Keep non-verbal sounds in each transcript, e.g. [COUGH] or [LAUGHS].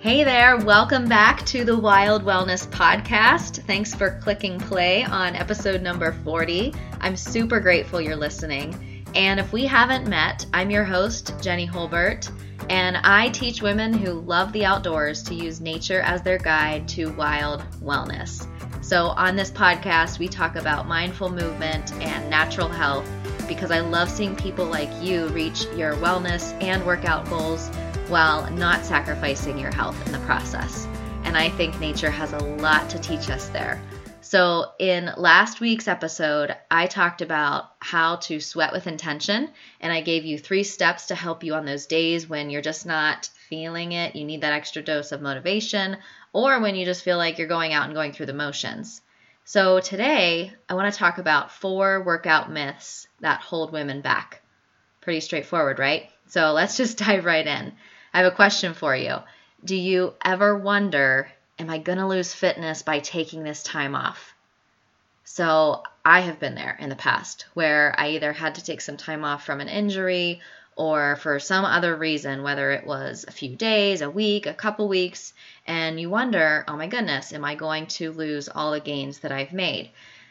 Hey there, welcome back to the Wild Wellness Podcast. Thanks for clicking play on episode number 40. I'm super grateful you're listening. And if we haven't met, I'm your host, Jenny Holbert, and I teach women who love the outdoors to use nature as their guide to wild wellness. So, on this podcast, we talk about mindful movement and natural health because I love seeing people like you reach your wellness and workout goals while not sacrificing your health in the process. And I think nature has a lot to teach us there. So, in last week's episode, I talked about how to sweat with intention, and I gave you three steps to help you on those days when you're just not feeling it, you need that extra dose of motivation, or when you just feel like you're going out and going through the motions. So, today, I want to talk about four workout myths that hold women back. Pretty straightforward, right? So, let's just [LAUGHS] dive right in. I have a question for you. Do you ever wonder, am I going to lose fitness by taking this time off? So, I have been there in the past where I either had to take some time off from an injury or for some other reason, whether it was a few days, a week, a couple weeks, and you wonder, oh my goodness, am I going to lose all the gains that I've made?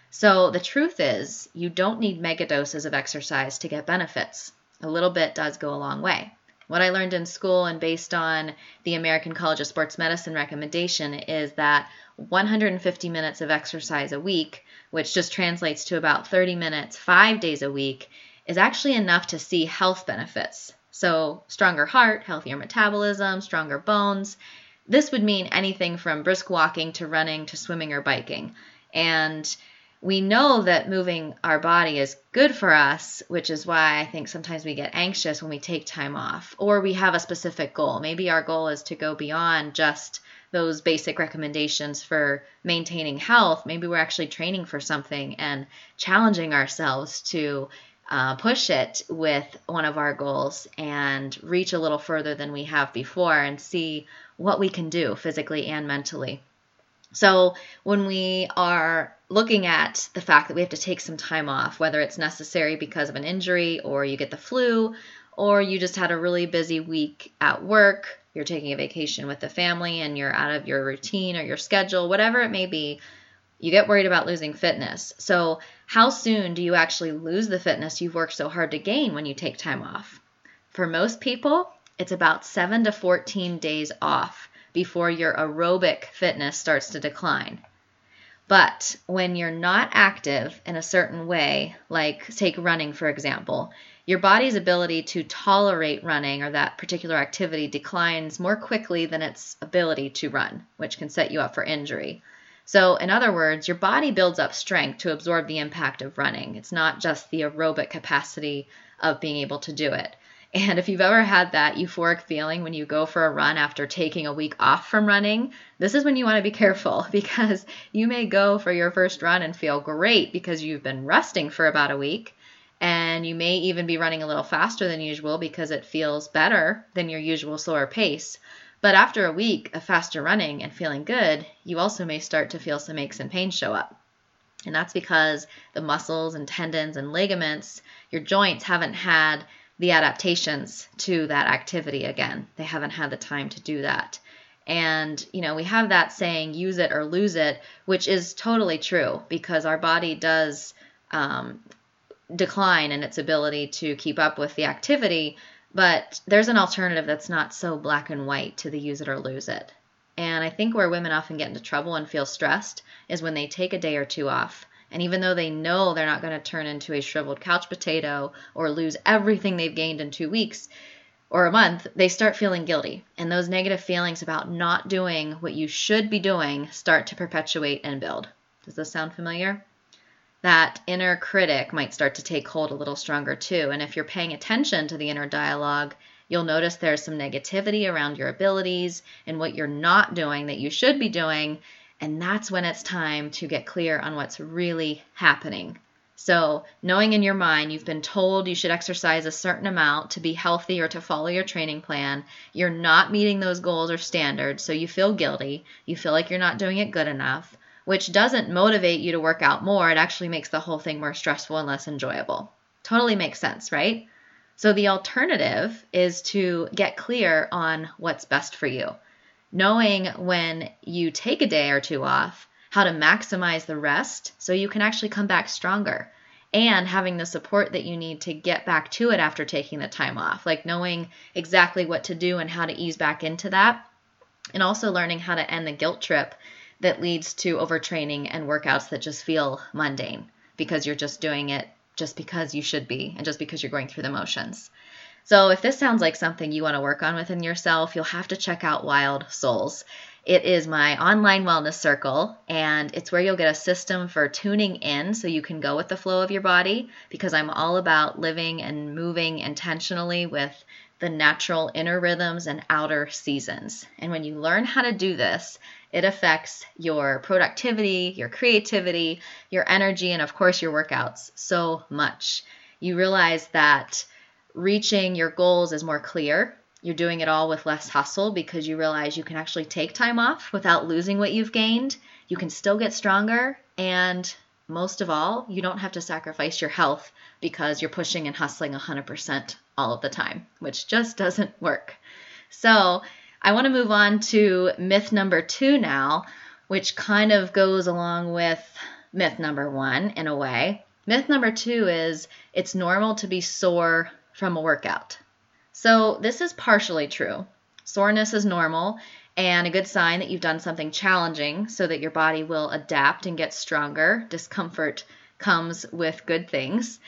So the truth is, you don't need mega doses of exercise to get benefits. A little bit does go a long way. What I learned in school and based on the American College of Sports Medicine recommendation is that 150 minutes of exercise a week, which just translates to about 30 minutes five days a week, is actually enough to see health benefits. So, stronger heart, healthier metabolism, stronger bones. This would mean anything from brisk walking to running to swimming or biking. And we know that moving our body is good for us, which is why I think sometimes we get anxious when we take time off or we have a specific goal. Maybe our goal is to go beyond just those basic recommendations for maintaining health. Maybe we're actually training for something and challenging ourselves to uh, push it with one of our goals and reach a little further than we have before and see what we can do physically and mentally. So, when we are looking at the fact that we have to take some time off, whether it's necessary because of an injury or you get the flu or you just had a really busy week at work, you're taking a vacation with the family and you're out of your routine or your schedule, whatever it may be, you get worried about losing fitness. So, how soon do you actually lose the fitness you've worked so hard to gain when you take time off? For most people, it's about 7 to 14 days off before your aerobic fitness starts to decline. But when you're not active in a certain way, like take running for example, your body's ability to tolerate running or that particular activity declines more quickly than its ability to run, which can set you up for injury. So, in other words, your body builds up strength to absorb the impact of running. It's not just the aerobic capacity of being able to do it. And if you've ever had that euphoric feeling when you go for a run after taking a week off from running, this is when you want to be careful [LAUGHS] because you may go for your first run and feel great because you've been resting for about a week. And you may even be running a little faster than usual because it feels better than your usual slower pace. But after a week of faster running and feeling good, you also may start to feel some aches and pains show up. And that's because the muscles and tendons and ligaments, your joints haven't had the adaptations to that activity again. They haven't had the time to do that. And, you know, we have that saying, use it or lose it, which is totally true because our body does um, decline in its ability to keep up with the activity. But there's an alternative that's not so black and white to the use it or lose it. And I think where women often get into trouble and feel stressed is when they take a day or two off and even though they know they're not going to turn into a shriveled couch potato or lose everything they've gained in two weeks or a month, they start feeling guilty. And those negative feelings about not doing what you should be doing start to perpetuate and build. Does this sound familiar? That inner critic might start to take hold a little stronger too. And if you're paying attention to the inner dialogue, you'll notice there's some negativity around your abilities and what you're not doing that you should be doing and that's when it's time to get clear on what's really happening. So, knowing in your mind you've been told you should exercise a certain amount to be healthy or to follow your training plan, you're not meeting those goals or standards, so you feel guilty, you feel like you're not doing it good enough, which doesn't motivate you to work out more. It actually makes the whole thing more stressful and less enjoyable. Totally makes sense, right? So, the alternative is to get clear on what's best for you. Knowing when you take a day or two off, how to maximize the rest so you can actually come back stronger and having the support that you need to get back to it after taking the time off, like knowing exactly what to do and how to ease back into that, and also learning how to end the guilt trip that leads to overtraining and workouts that just feel mundane because you're just doing it just because you should be and just because you're going through the motions. So, if this sounds like something you want to work on within yourself, you'll have to check out Wild Souls. It is my online wellness circle, and it's where you'll get a system for tuning in so you can go with the flow of your body because I'm all about living and moving intentionally with the natural inner rhythms and outer seasons. And when you learn how to do this, it affects your productivity, your creativity, your energy, and of course, your workouts so much. You realize that reaching your goals is more clear you're doing it all with less hustle because you realize you can actually take time off without losing what you've gained. You can still get stronger. And most of all, you don't have to sacrifice your health because you're pushing and hustling 100% all of the time, which just doesn't work. So, I want to move on to myth number two now, which kind of goes along with myth number one in a way. Myth number two is it's normal to be sore from a workout. So this is partially true. Soreness is normal and a good sign that you've done something challenging so that your body will adapt and get stronger. Discomfort comes with good things.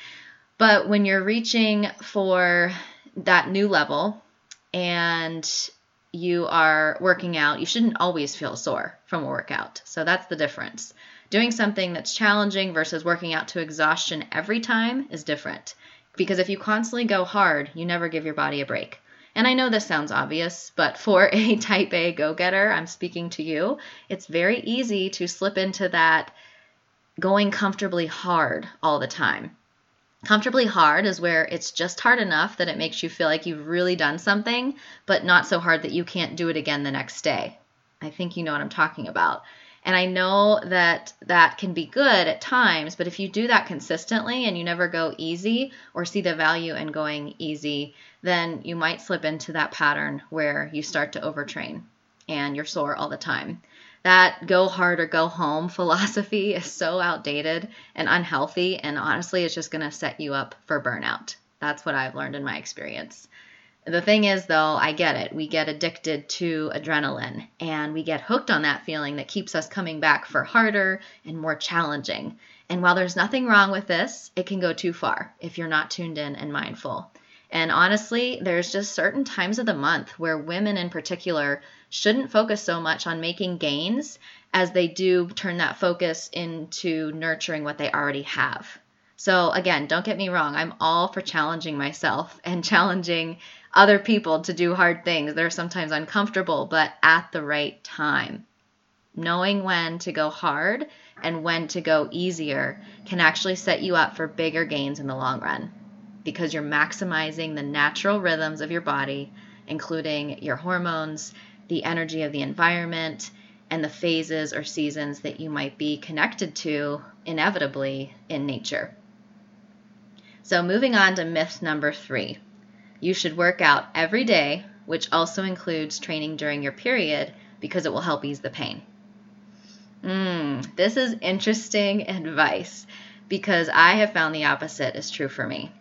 But when you're reaching for that new level and you are working out, you shouldn't always feel sore from a workout. So that's the difference. Doing something that's challenging versus working out to exhaustion every time is different. Because if you constantly go hard, you never give your body a break. And I know this sounds obvious, but for [LAUGHS] a type A go getter, I'm speaking to you, it's very easy to slip into that going comfortably hard all the time. Comfortably hard is where it's just hard enough that it makes you feel like you've really done something, but not so hard that you can't do it again the next day. I think you know what I'm talking about. And I know that that can be good at times, but if you do that consistently and you never go easy or see the value in going easy, then you might slip into that pattern where you start to overtrain and you're sore all the time. That go hard or go home [LAUGHS] philosophy is so outdated and unhealthy, and honestly, it's just to set you up for burnout. That's what I've learned in my experience. The thing is, though, I get it. We get addicted to adrenaline and we get hooked on that feeling that keeps us coming back for harder and more challenging. And while there's nothing wrong with this, it can go too far if you're not tuned in and mindful. And honestly, there's just certain times of the month where women in particular shouldn't focus so much on making gains as they do turn that focus into nurturing what they already have. So, again, don't get me wrong, I'm all for challenging myself and [LAUGHS] challenging other people to do hard things. They're sometimes uncomfortable, but at the right time. Knowing when to go hard and when to go easier can actually set you up for bigger gains in the long run because you're maximizing the natural rhythms of your body, including your hormones, the energy of the environment, and the phases or seasons that you might be connected to inevitably in nature. So, moving on to myth number three you should work out every day, which also includes training during your period because it will help ease the pain. Mm, this is interesting [LAUGHS] advice because I have found the opposite is true for me.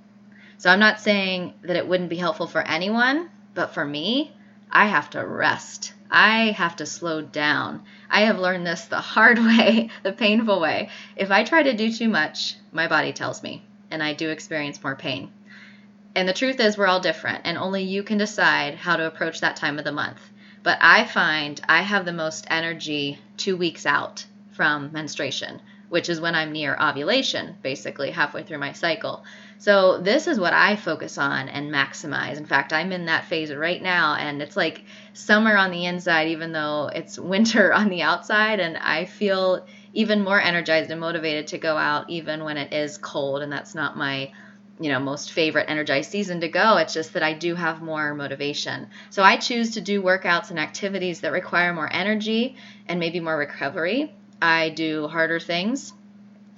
So I'm not saying that it wouldn't be helpful for anyone, but for me, I have to rest. I have to slow down. I have learned this the hard [LAUGHS] way, the painful way. If I try to do too much, my body tells me, and I do experience more pain. And the truth is, we're all different, and only you can decide how to approach that time of the month. But I find I have the most energy two weeks out from menstruation, which is when I'm near ovulation, basically halfway through my cycle. So, this is what I focus on and maximize. In fact, I'm in that phase right now, and it's like summer on the inside, even though it's [LAUGHS] winter on the outside, and I feel even more energized and motivated to go out even when it is cold, and that's not my you know most favorite energized season to go. It's just that i do have more motivation. So i choose to do workouts and activities that require more energy and maybe more recovery. I do harder things.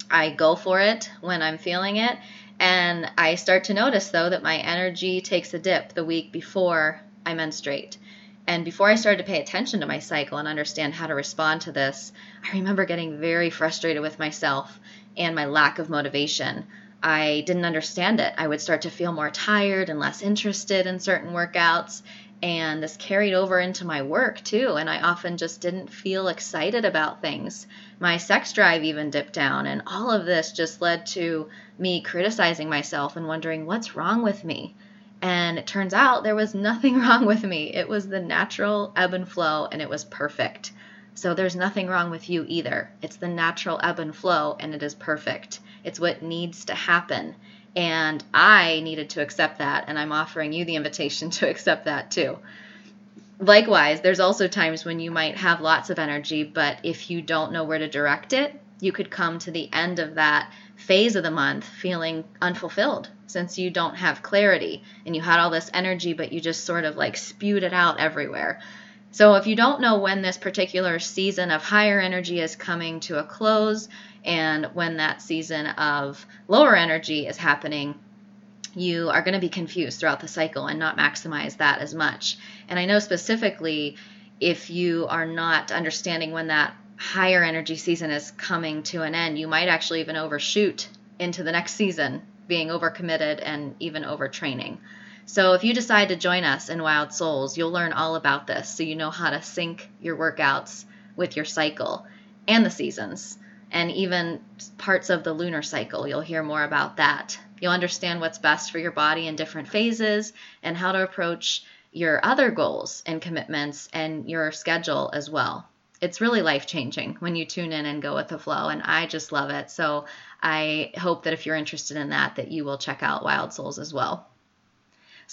I go for it when i'm feeling it. And i start to notice though that my energy takes a dip the week before i menstruate. And before I started to pay attention to my cycle and understand how to respond to this, I remember getting very frustrated with myself and my lack of motivation. I didn't understand it. I would start to feel more tired and less interested in certain workouts. And this carried over into my work too. And I often just didn't feel excited about things. My sex drive even dipped down. And all of this just led to me criticizing myself and wondering what's wrong with me. And it turns out there was nothing [LAUGHS] wrong with me. It was the natural ebb and flow, and it was perfect. So there's nothing wrong with you either. It's the natural ebb and flow, and it is perfect. It's what needs to happen. And I needed to accept that, and I'm offering you the invitation [LAUGHS] to accept that too. Likewise, there's also times when you might have lots of energy, but if you don't know where to direct it, you could come to the end of that phase of the month feeling unfulfilled since you don't have clarity and you had all this energy, but you just sort of like spewed it out everywhere. So, if you don't know when this particular season of higher energy is coming to a close and when that season of lower energy is happening, you are going to be confused throughout the cycle and not maximize that as much. And I know specifically if you are not understanding when that higher energy season is coming to an end, you might actually even overshoot into the next season being overcommitted and even overtraining. So if you decide to join us in Wild Souls, you'll learn all about this so you know how to sync your workouts with your cycle and the seasons and even parts of the lunar cycle. You'll hear more about that. You'll understand what's best for your body in different phases and how to approach your other goals and commitments and your schedule as well. It's really life changing when you tune in and go with the flow, and I just love it. So I hope that if you're interested in that, that you will check out Wild Souls as well.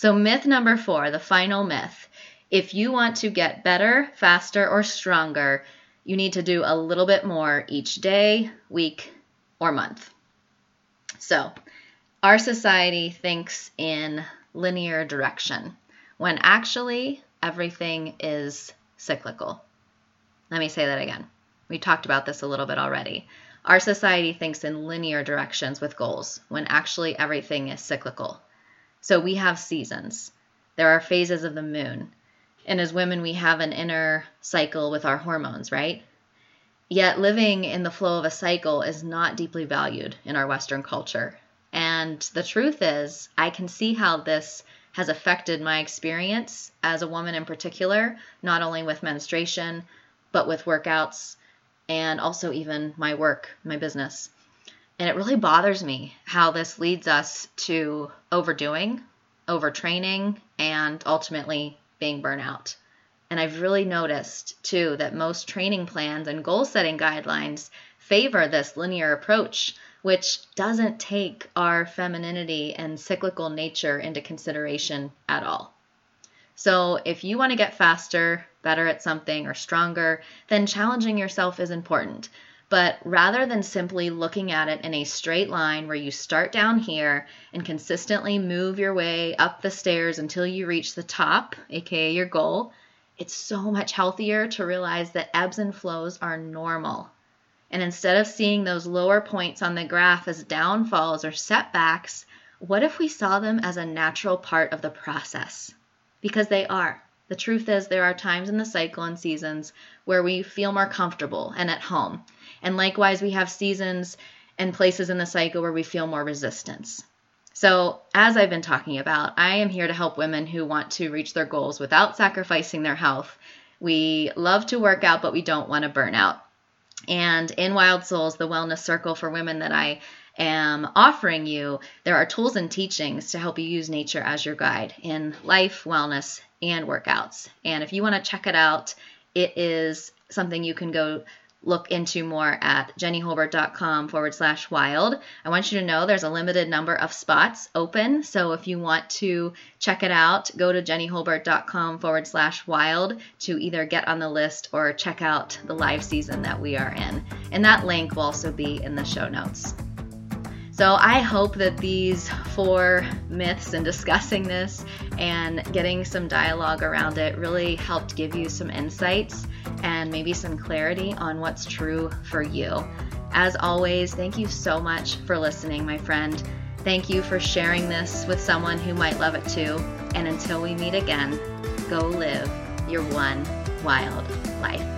So myth number four, the final myth. If you want to get better, faster, or stronger, you need to do a little bit more each day, week, or month. So, our society thinks in linear direction when actually everything is cyclical. Let me say that again. We talked about this a little bit already. Our society thinks in linear directions with goals when actually everything is cyclical. So we have seasons. There are phases of the moon. And as women, we have an inner cycle with our hormones, right? Yet living in the flow of a cycle is not deeply valued in our Western culture. And the truth is, I can see how this has affected my experience as a woman in particular, not only with menstruation, but with workouts and also even my work, my business. And it really bothers me how this leads us to overdoing, overtraining, and ultimately being burnout. And I've really noticed too that most training plans and goal setting guidelines favor this linear approach, which doesn't take our femininity and cyclical nature into consideration at all. So, if you want to get faster, better at something, or stronger, then challenging yourself is important. But rather than simply looking at it in a straight line where you start down here and consistently move your way up the stairs until you reach the top, aka your goal, it's so much healthier to realize that ebbs and flows are normal. And instead of seeing those lower points on the graph as downfalls or setbacks, what if we saw them as a natural part of the process? because they are. The truth is, there are times in the cycle and seasons where we feel more comfortable and at home. And likewise, we have seasons and places in the cycle where we feel more resistance. So, as I've been talking about, I am here to help women who want to reach their goals without sacrificing their health. We love to work out, but we don't want to burn out. And in Wild Souls, the wellness circle for women that I am offering you, there are tools and teachings to help you use nature as your guide in life, wellness, and workouts. And if you want to check it out, it is something you can go look into more at jennyholbert.com forward slash wild. I want you to know there's a limited number of spots open. So if you want to check it out, go to jennyholbert.com forward slash wild to either get on the list or check out the live season that we are in. And that link will also be in the show notes. So I hope that these four myths and discussing this and getting some dialogue around it really helped give you some insights and maybe some clarity on what's true for you. As always, thank you so much for listening, my friend. Thank you for sharing this with someone who might love it too. And until we meet again, go live your one wild life.